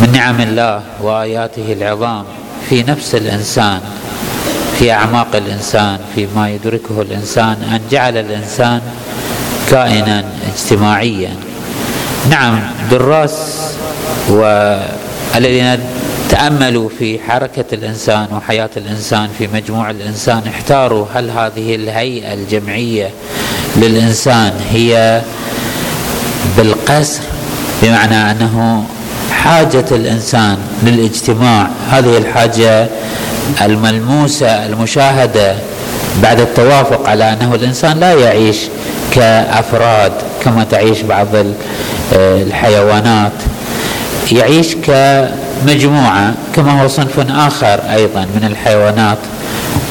من نعم الله وآياته العظام في نفس الإنسان في أعماق الإنسان فيما يدركه الإنسان أن جعل الإنسان كائنا اجتماعيا. نعم دراس والذين تأملوا في حركة الإنسان وحياة الإنسان في مجموع الإنسان احتاروا هل هذه الهيئة الجمعية للإنسان هي بالقسر بمعنى أنه حاجة الإنسان للاجتماع. هذه الحاجة الملموسة المشاهدة بعد التوافق على أنه الإنسان لا يعيش كأفراد كما تعيش بعض الحيوانات. يعيش كمجموعة كما هو صنف آخر أيضا من الحيوانات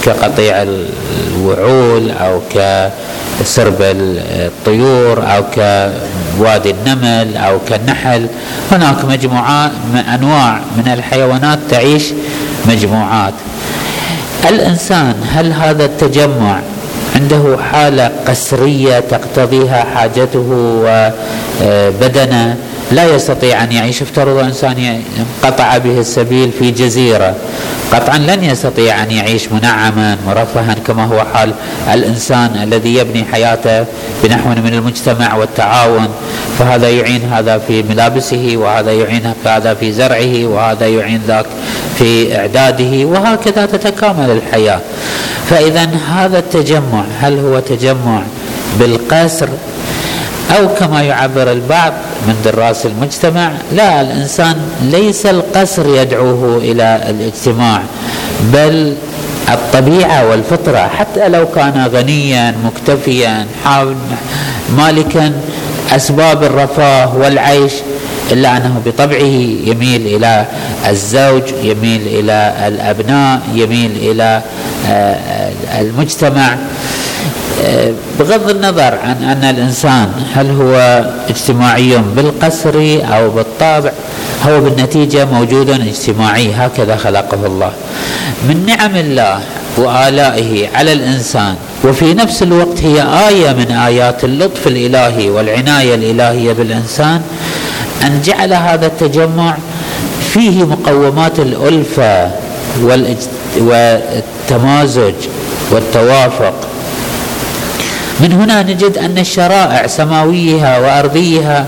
كقطيع الوعول أو كسرب الطيور أو كوادي النمل أو كالنحل. هناك مجموعات أنواع من الحيوانات تعيش مجموعات. الإنسان هل هذا التجمع عنده حالة قسرية تقتضيها حاجته وبدنه لا يستطيع أن يعيش. افترض إنسان انقطع به السبيل في جزيرة. قطعا لن يستطيع أن يعيش منعما مرفها كما هو حال الإنسان الذي يبني حياته بنحو من المجتمع والتعاون. فهذا يعين هذا في ملابسه وهذا يعين هذا في زرعه وهذا يعين ذاك في إعداده وهكذا تتكامل الحياة. فاذا هذا التجمع هل هو تجمع بالقسر أو كما يعبر البعض من دراس المجتمع لا الإنسان ليس القسر يدعوه إلى الاجتماع بل الطبيعة والفطرة. حتى لو كان غنيا مكتفيا مالكا أسباب الرفاه والعيش إلا أنه بطبعه يميل إلى الزوج يميل إلى الأبناء يميل إلى آه، المجتمع. بغض النظر عن أن الإنسان هل هو اجتماعي بالقسر أو بالطابع هو بالنتيجة موجود اجتماعي هكذا خلقه الله. من نعم الله وآلائه على الإنسان وفي نفس الوقت هي آية من آيات اللطف الإلهي والعناية الإلهية بالإنسان أن جعل هذا التجمع فيه مقومات الألفة والتمازج والتوافق. من هنا نجد أن الشرائع سماويها وأرضيها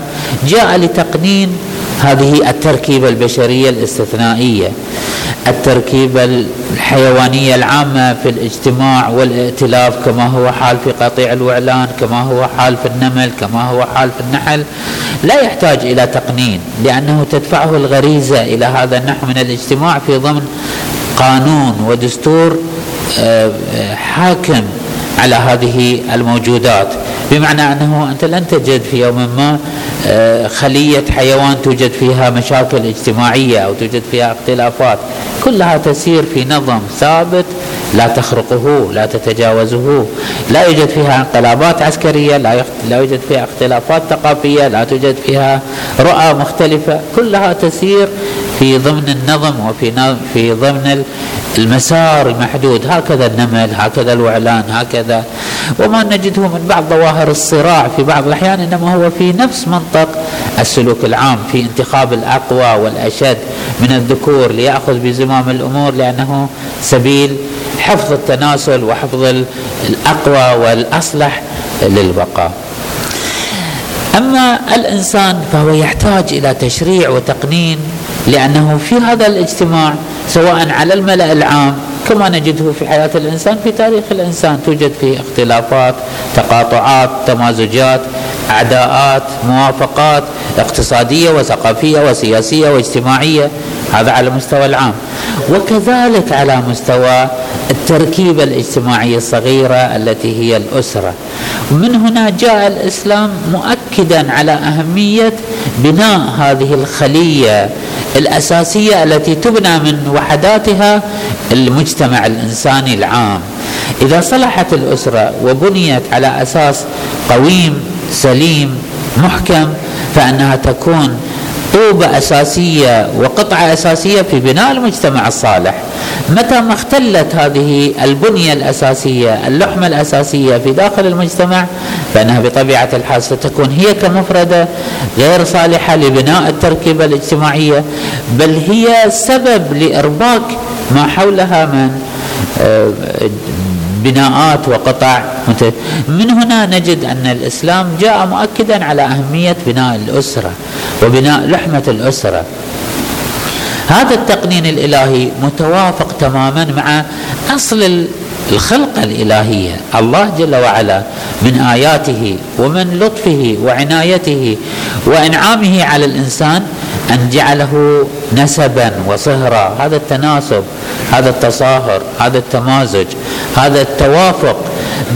جاء لتقنين هذه التركيبة البشرية الاستثنائية التركيبة الحيوانية العامة في الاجتماع والائتلاف كما هو حال في قطيع الوعلان كما هو حال في النمل كما هو حال في النحل لا يحتاج إلى تقنين لأنه تدفعه الغريزة إلى هذا النحو من الاجتماع في ضمن قانون ودستور آه، آه، حاكم على هذه الموجودات. بمعنى أنه أنت لن تجد في يوم ما آه، خلية حيوان توجد فيها مشاكل اجتماعية أو توجد فيها اختلافات. كلها تسير في نظم ثابت لا تخرقه لا تتجاوزه. لا يوجد فيها انقلابات عسكرية لا لا يوجد فيها اختلافات ثقافية لا توجد فيها رؤى مختلفة. كلها تسير في ضمن النظم وفي في ضمن المسار المحدود. هكذا النمل هكذا الوعلان هكذا. وما نجده من بعض ظواهر الصراع في بعض الأحيان إنما هو في نفس منطق السلوك العام في انتخاب الأقوى والأشد من الذكور ليأخذ بزمام الأمور لأنه سبيل حفظ التناسل وحفظ الأقوى والأصلح للبقاء. أما الإنسان فهو يحتاج إلى تشريع وتقنين لأنه في هذا الاجتماع سواء على الملأ العام كما نجده في حياة الإنسان في تاريخ الإنسان توجد فيه اختلافات تقاطعات تمازجات. أعداءات موافقات اقتصادية وثقافية وسياسية واجتماعية هذا على المستوى العام. وكذلك على مستوى التركيبة الاجتماعية الصغيرة التي هي الأسرة. ومن هنا جاء الإسلام مؤكدا على أهمية بناء هذه الخلية الأساسية التي تبنى من وحداتها المجتمع الإنساني العام. إذا صلحت الأسرة وبنيت على أساس قويم سليم محكم فأنها تكون طوبة أساسية وقطعة أساسية في بناء المجتمع الصالح. متى ما اختلت هذه البنية الأساسية اللحمة الأساسية في داخل المجتمع فإنها بطبيعة الحال ستكون هي كمفردة غير صالحة لبناء التركيبة الاجتماعية بل هي سبب لإرباك ما حولها من آه، بناءات وقطع. من هنا نجد أن الإسلام جاء مؤكدا على أهمية بناء الأسرة وبناء لحمة الأسرة. هذا التقنين الإلهي متوافق تماما مع أصل الخلقة الإلهية. الله جل وعلا من آياته ومن لطفه وعنايته وإنعامه على الإنسان أن جعله نسبا وصهرا. هذا التناسب هذا التصاهر هذا التمازج هذا التوافق.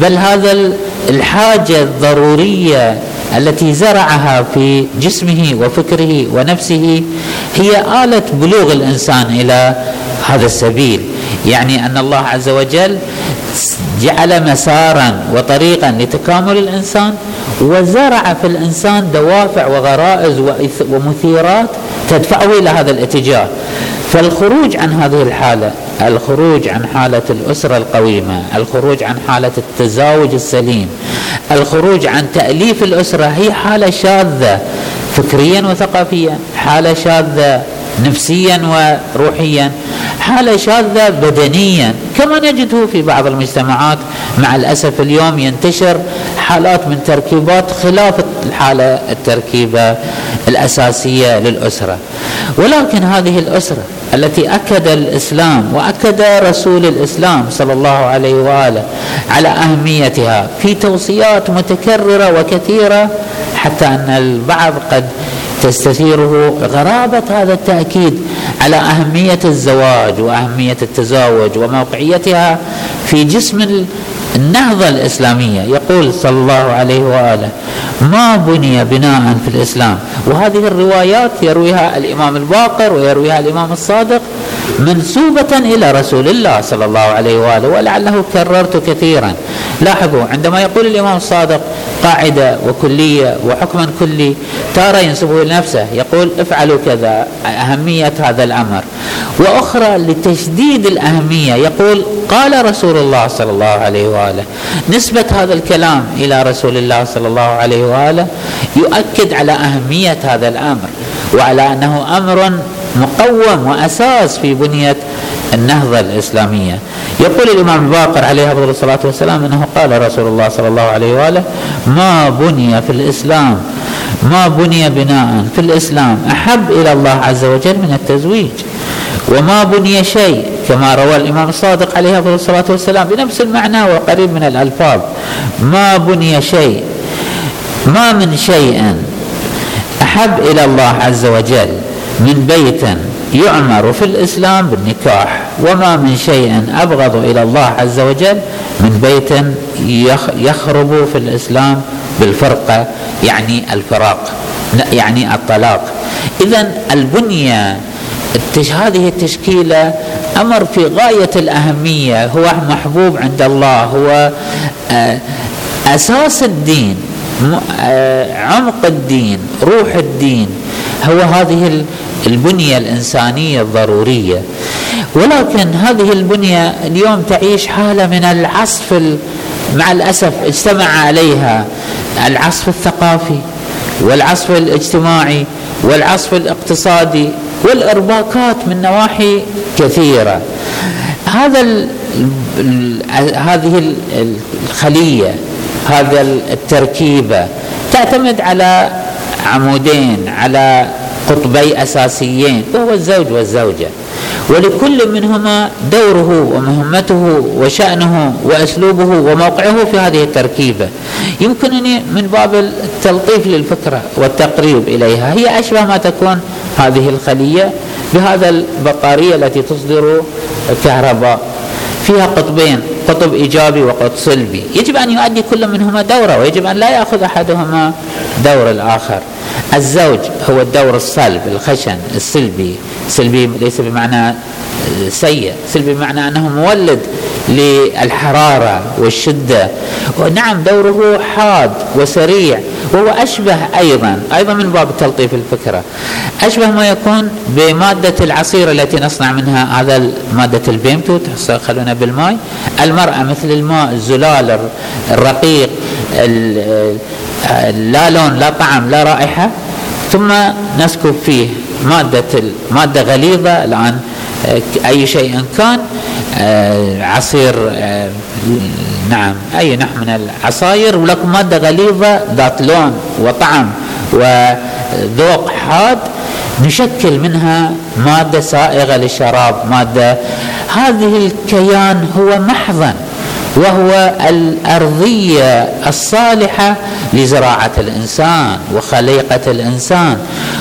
بل هذا الحاجة الضرورية التي زرعها في جسمه وفكره ونفسه هي آلة بلوغ الإنسان إلى هذا السبيل. يعني أن الله عز وجل جعل مسارا وطريقا لتكامل الإنسان وزرع في الإنسان دوافع وغرائز ومثيرات تدفعه إلى هذا الاتجاه. فالخروج عن هذه الحالة الخروج عن حالة الأسرة القويمة الخروج عن حالة التزاوج السليم الخروج عن تأليف الأسرة هي حالة شاذة فكريا وثقافيا حالة شاذة نفسيا وروحيا حالة شاذة بدنيا كما نجده في بعض المجتمعات. مع الأسف اليوم ينتشر حالات من تركيبات خلاف الحالة التركيبة الأساسية للأسرة. ولكن هذه الأسرة التي أكد الإسلام وأكد رسول الإسلام صلى الله عليه وآله على أهميتها في توصيات متكررة وكثيرة حتى أن البعض قد تستثيره غرابة هذا التأكيد على أهمية الزواج وأهمية التزاوج وموقعيتها في جسم النهضة الإسلامية. يقول صلى الله عليه وآله ما بني بناء في الإسلام. وهذه الروايات يرويها الإمام الباقر ويرويها الإمام الصادق منسوبة إلى رسول الله صلى الله عليه وآله ولعله كررت كثيرا. لاحظوا عندما يقول الإمام الصادق قاعدة وكلية وحكما كلي تارة ينسبه لنفسه يقول افعلوا كذا أهمية هذا الأمر. وأخرى لتشديد الأهمية يقول قال رسول الله صلى الله عليه وآله. نسبة هذا الكلام إلى رسول الله صلى الله عليه وآله يؤكد على أهمية هذا الأمر وعلى أنه أمر مقوم وأساس في بنية النهضة الإسلامية. يقول الإمام الباقر عليه أفضل الصلاة والسلام أنه قال رسول الله صلى الله عليه وآله ما بني في الإسلام ما بني بناء في الإسلام أحب إلى الله عز وجل من التزويج وما بني شيء كما روى الإمام الصادق عليه أفضل الصلاة والسلام بنفس المعنى وقريب من الألفاظ ما بني شيء ما من شيء أحب إلى الله عز وجل من بيت يعمر في الإسلام بالنكاح وما من شيء أبغض إلى الله عز وجل من بيت يخرب في الإسلام بالفرقة يعني الفراق يعني الطلاق. إذا البنية هذه التشكيلة أمر في غاية الأهمية هو محبوب عند الله هو آه، أساس الدين آه، عمق الدين روح الدين. هو هذه البنية الإنسانية الضرورية. ولكن هذه البنية اليوم تعيش حالة من العصف مع الأسف اجتمع عليها العصف الثقافي والعصف الاجتماعي والعصف الاقتصادي والإرباكات من نواحي كثيرة. هذا ال هذه الخلية هذا التركيبة تعتمد على عمودين على قطبي أساسيين وهو الزوج والزوجة. ولكل منهما دوره ومهمته وشأنه وأسلوبه وموقعه في هذه التركيبة. يمكنني من باب التلطيف للفكرة والتقريب إليها. هي أشبه ما تكون هذه الخلية بهذا البطارية التي تصدر كهرباء. فيها قطبين قطب إيجابي وقطب سلبي. يجب أن يؤدي كل منهما دوره ويجب أن لا يأخذ أحدهما دور الآخر. الزوج هو الدور الصلب الخشن السلبي. سلبي ليس بمعنى سيء سلبي بمعنى أنه مولد للحرارة والشدة. ونعم دوره حاد وسريع وهو أشبه أيضا أيضا من باب تلطيف الفكرة. أشبه ما يكون بمادة العصير التي نصنع منها هذا مادة البيمتو تخلونها بالماء. المرأة مثل الماء الزلال الرقيق لا لون لا طعم لا رائحة. ثم نسكب فيه مادة مادة غليظة الآن أي شيء كان آه، عصير آه، نعم أي نوع من العصاير ولكم مادة غليظة ذات لون وطعم وذوق حاد نشكل منها مادة سائغة للشراب مادة هذه الكيان هو محضن وهو الأرضية الصالحة لزراعة الإنسان وخليقة الإنسان.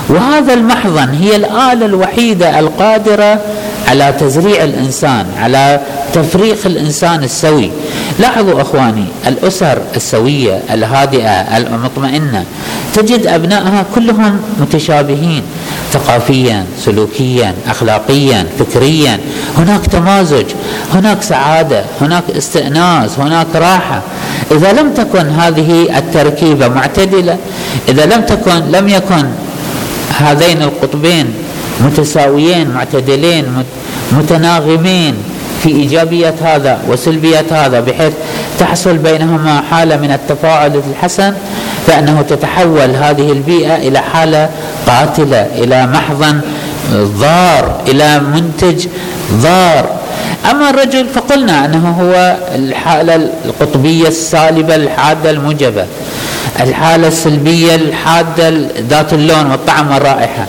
وهذا المحضن هي الآلة الوحيدة القادرة على تزريع الإنسان على تفريخ الإنسان السوي. لاحظوا أخواني الأسر السوية الهادئة المطمئنة تجد أبنائها كلهم متشابهين ثقافيا سلوكيا اخلاقيا فكريا. هناك تمازج هناك سعادة هناك استئناس هناك راحة. إذا لم تكن هذه التركيبة معتدلة إذا لم تكن لم يكن هذين القطبين متساويين معتدلين متناغمين في ايجابيات هذا وسلبيات هذا بحيث تحصل بينهما حالة من التفاعل الحسن فانه تتحول هذه البيئة إلى حالة قاتلة إلى محضن ضار إلى منتج ضار. أما الرجل فقلنا أنه هو الحالة القطبية السالبة الحادة الموجبة الحالة السلبية الحادة ذات اللون والطعم والرائحة.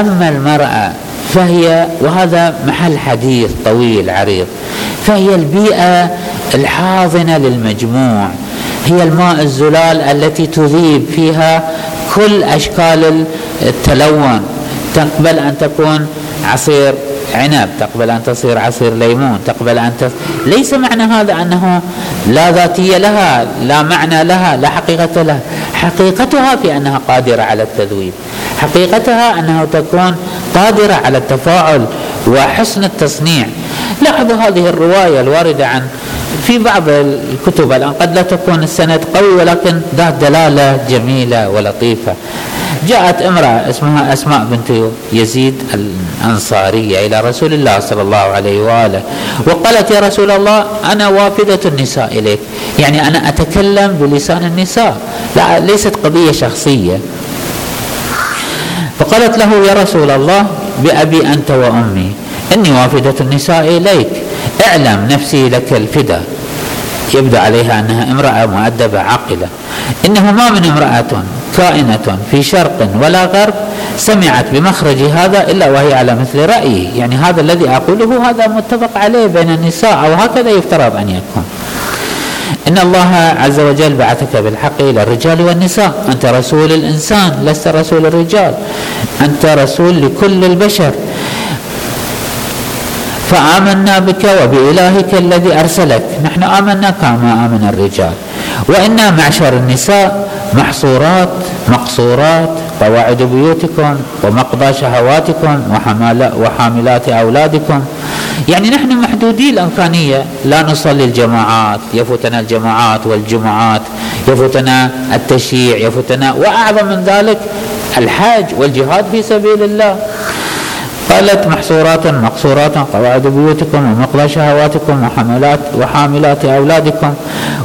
أما المرأة فهي وهذا محل حديث طويل عريض. فهي البيئة الحاضنة للمجموع. هي الماء الزلال التي تذيب فيها كل أشكال التلون. تقبل أن تكون عصير عنب تقبل أن تصير عصير ليمون تقبل أن تصير ليس معنى هذا أنه لا ذاتية لها لا معنى لها لا حقيقة لها. حقيقتها في أنها قادرة على التذويب. حقيقتها أنها تكون قادرة على التفاعل وحسن التصنيع. لاحظوا هذه الرواية الواردة عن في بعض الكتب الآن. قد لا تكون السند قوي ولكن ذات دلالة جميلة ولطيفة. جاءت امرأة اسمها أسماء بنت يزيد الأنصارية إلى رسول الله صلى الله عليه وآله وقالت يا رسول الله أنا وافدة النساء إليك. يعني أنا أتكلم بلسان النساء لا ليست قضية شخصية. فقالت له يا رسول الله بأبي أنت وأمي إني وافدة النساء إليك. اعلم نفسي لك الفدا يبدو عليها أنها امرأة مؤدبة عاقلة. إنه ما من امرأة كائنة في شرق ولا غرب سمعت بمخرج هذا إلا وهي على مثل رأيي. يعني هذا الذي أقوله هذا متفق عليه بين النساء أو هكذا يفترض أن يكون. إن الله عز وجل بعثك بالحق إلى الرجال والنساء. أنت رسول الإنسان لست رسول الرجال. أنت رسول لكل البشر. فآمنا بك وبإلهك الذي أرسلك. نحن آمنا كما آمن الرجال. وإنا معشر النساء. محصورات مقصورات. قواعد بيوتكم ومقضى شهواتكم وحاملات أولادكم. يعني نحن محدودي الإمكانية لا نصلي الجماعات يفوتنا الجماعات والجمعات يفوتنا التشييع يفوتنا وأعظم من ذلك الحج والجهاد في سبيل الله. قالت محصورات مقصورات قواعد بيوتكم ومقضى شهواتكم وحملات وحاملات أولادكم.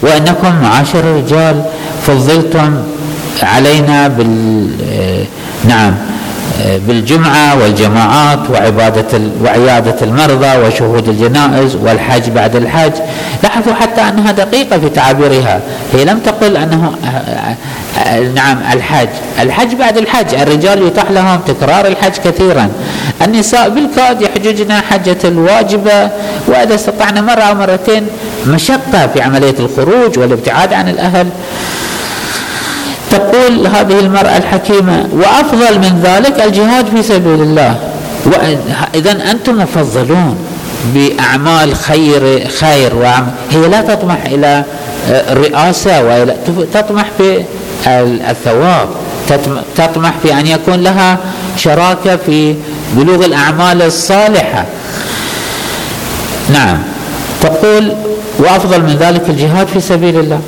وإنكم معاشر الرجال فضلتم علينا بال نعم. بالجمعة والجماعات وعبادة وعيادة المرضى وشهود الجنائز والحج بعد الحج. لاحظوا حتى أنها دقيقة في تعابيرها. هي لم تقل أنه نعم الحج. الحج بعد الحج. الرجال يتاح لهم تكرار الحج كثيرا. النساء بالكاد يحججن حجة الواجبة وإذا استطعنا مرة أو مرتين مشقة في عملية الخروج والابتعاد عن الأهل. تقول هذه المرأة الحكيمة وأفضل من ذلك الجهاد في سبيل الله. إذا أنتم مفضلون بأعمال خير خير هي لا تطمح إلى الرئاسة وإلى تطمح في الثواب. تطمح في أن يكون لها شراكة في بلوغ الأعمال الصالحة. نعم. تقول وأفضل من ذلك الجهاد في سبيل الله.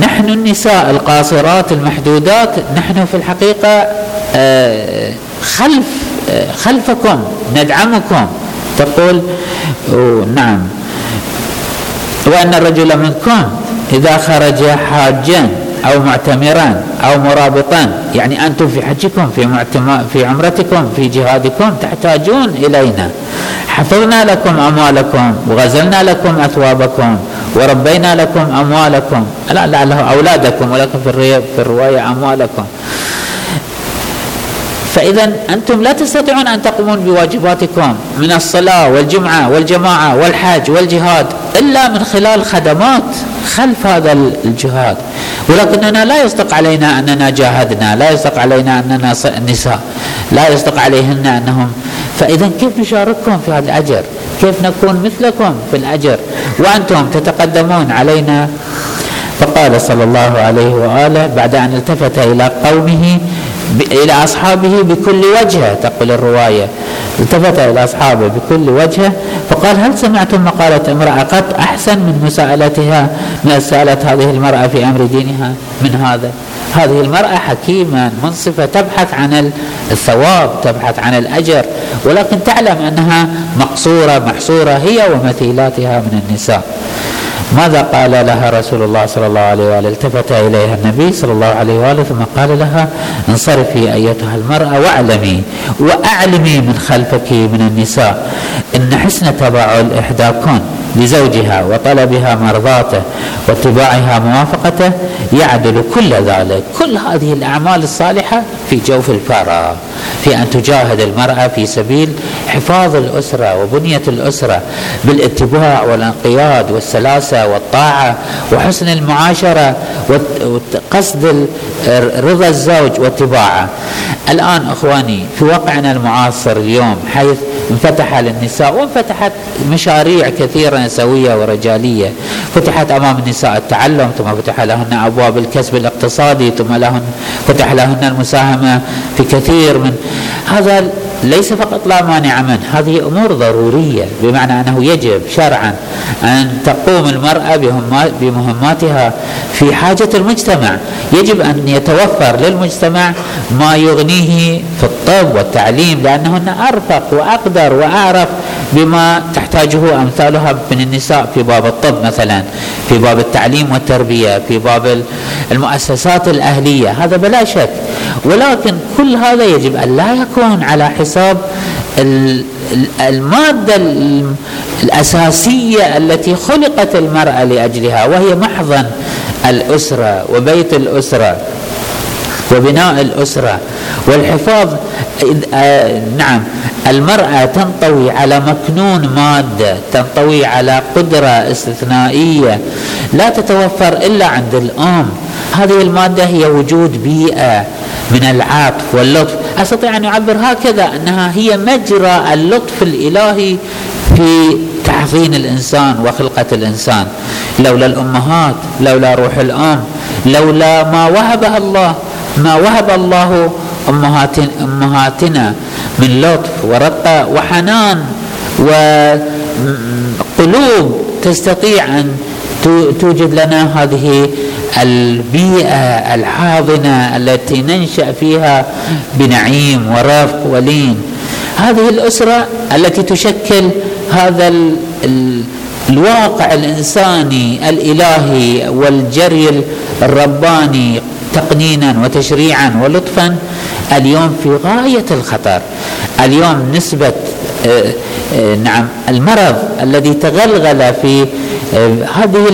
نحن النساء القاصرات المحدودات نحن في الحقيقة آه، خلف آه، خلفكم ندعمكم. تقول نعم. وأن الرجل منكم إذا خرج حاجا أو معتمرا أو مرابطا يعني أنتم في حجكم في في عمرتكم في جهادكم تحتاجون إلينا. حفظنا لكم أموالكم وغزلنا لكم أثوابكم. وربينا لكم أموالكم. لا لعله أولادكم ولكن في الرواية أموالكم. فإذا أنتم لا تستطيعون أن تقومون بواجباتكم من الصلاة والجمعة والجماعة والحج والجهاد إلا من خلال خدمات خلف هذا الجهاد. ولكننا لا يصدق علينا أننا جاهدنا لا يصدق علينا أننا نساء لا يصدق عليهن أنهم. فإذا كيف نشارككم في هذا الأجر؟ كيف نكون مثلكم في الأجر؟ وأنتم تتقدمون علينا. فقال صلى الله عليه وآله بعد أن التفت إلى قومه إلى أصحابه بكل وجهه تقول الرواية. التفت إلى أصحابه بكل وجهه فقال هل سمعتم مقالة امرأة قط أحسن من مساءلتها من سألت هذه المرأة في أمر دينها من هذا؟ هذه المرأة حكيمة منصفة تبحث عن الثواب تبحث عن الأجر ولكن تعلم أنها مقصورة محصورة هي ومثيلاتها من النساء. ماذا قال لها رسول الله صلى الله عليه وآله؟ التفت إليها النبي صلى الله عليه وآله ثم قال لها انصرفي أيتها المرأة وأعلمي وأعلمي من خلفك من النساء إن حسن تباعل إحداكن لزوجها وطلبها مرضاته واتباعها موافقته يعدل كل ذلك كل هذه الأعمال الصالحة في جوف الفراغ في أن تجاهد المرأة في سبيل حفاظ الأسرة وبنية الأسرة بالاتباع والانقياد والسلاسة والطاعة وحسن المعاشرة وقصد رضا الزوج واتباعه. الآن أخواني في واقعنا المعاصر اليوم حيث انفتح للنساء وانفتحت مشاريع كثيرة نسوية ورجالية. فتحت أمام النساء التعلم ثم فتح لهن أبواب الكسب الاقتصادي ثم لهن فتح لهن المساهمة في كثير من هذا ليس فقط لا مانع منه هذه أمور ضرورية بمعنى أنه يجب شرعا أن تقوم المرأة بمهماتها في حاجة المجتمع. يجب أن يتوفر للمجتمع ما يغنيه في الطب والتعليم لأنهن أرفق وأقدر وأعرف بما تحتاجه أمثالها من النساء في باب الطب مثلا في باب التعليم والتربية في باب المؤسسات الأهلية. هذا بلا شك. ولكن كل هذا يجب أن لا يكون على حساب المادة الأساسية التي خلقت المرأة لأجلها وهي محضن الأسرة وبيت الأسرة وبناء الأسرة والحفاظ آه، نعم المرأة تنطوي على مكنون مادة تنطوي على قدرة استثنائية لا تتوفر إلا عند الأم. هذه المادة هي وجود بيئة من العطف واللطف. أستطيع أن أعبر هكذا أنها هي مجرى اللطف الإلهي في تحضين الإنسان وخلقة الإنسان. لولا الأمهات لولا روح الأم لولا ما وهبها الله ما وهب الله أمهاتنا من لطف ورقة وحنان وقلوب تستطيع أن توجد لنا هذه البيئة الحاضنة التي ننشأ فيها بنعيم ورفق ولين. هذه الأسرة التي تشكل هذا الواقع الإنساني الإلهي والجري الرباني تقنينا وتشريعا ولطفا اليوم في غاية الخطر. اليوم نسبة آه، آه، نعم المرض الذي تغلغل في آه، هذه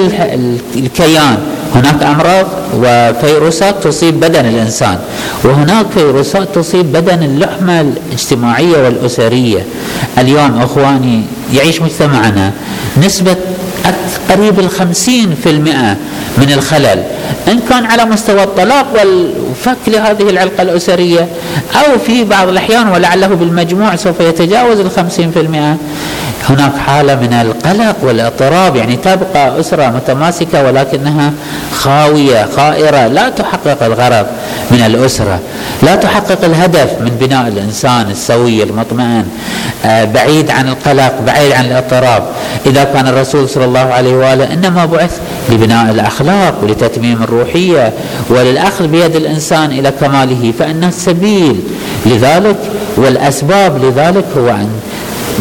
الكيان. هناك امراض وفيروسات تصيب بدن الإنسان وهناك فيروسات تصيب بدن اللحمة الاجتماعية والأسرية. اليوم إخواني يعيش مجتمعنا نسبة قريب الخمسين في المئة من الخلل إن كان على مستوى الطلاق والفك لهذه العلاقة الأسرية أو في بعض الأحيان ولعله بالمجموع سوف يتجاوز الخمسين في المئة. هناك حالة من القلق والإضطراب يعني تبقى أسرة متماسكة ولكنها خاوية خائرة لا تحقق الغرض من الأسرة لا تحقق الهدف من بناء الإنسان السوي المطمئن آه، بعيد عن القلق بعيد عن الإضطراب. إذا كان الرسول صلى الله عليه وآله إنما بعث لبناء الأخلاق ولتتميم الروحية وللأخذ بيد الإنسان إلى كماله فإن السبيل لذلك والأسباب لذلك هو أن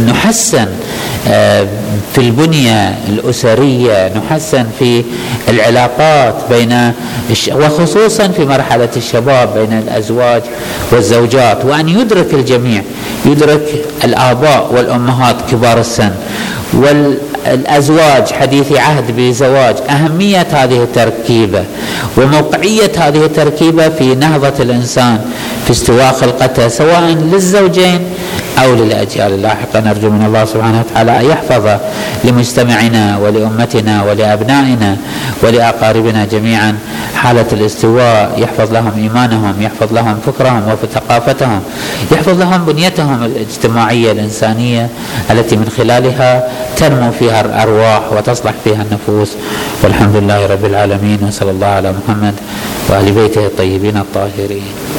نحسن في البنية الأسرية نحسن في العلاقات بين وخصوصا في مرحلة الشباب بين الأزواج والزوجات وأن يدرك الجميع يدرك الآباء والأمهات كبار السن. والأزواج حديث عهد بزواج أهمية هذه التركيبة وموقعية هذه التركيبة في نهضة الإنسان في استواء خلقته سواء للزوجين أو للأجيال اللاحقة. نرجو من الله سبحانه وتعالى أن يحفظ لمجتمعنا ولأمتنا ولأبنائنا ولأقاربنا جميعا حالة الاستواء يحفظ لهم إيمانهم يحفظ لهم فكرهم وثقافتهم يحفظ لهم بنيتهم الاجتماعية الإنسانية التي من خلالها تنمو فيها الأرواح وتصلح فيها النفوس. والحمد لله رب العالمين وصلى الله على محمد وآل بيته الطيبين الطاهرين.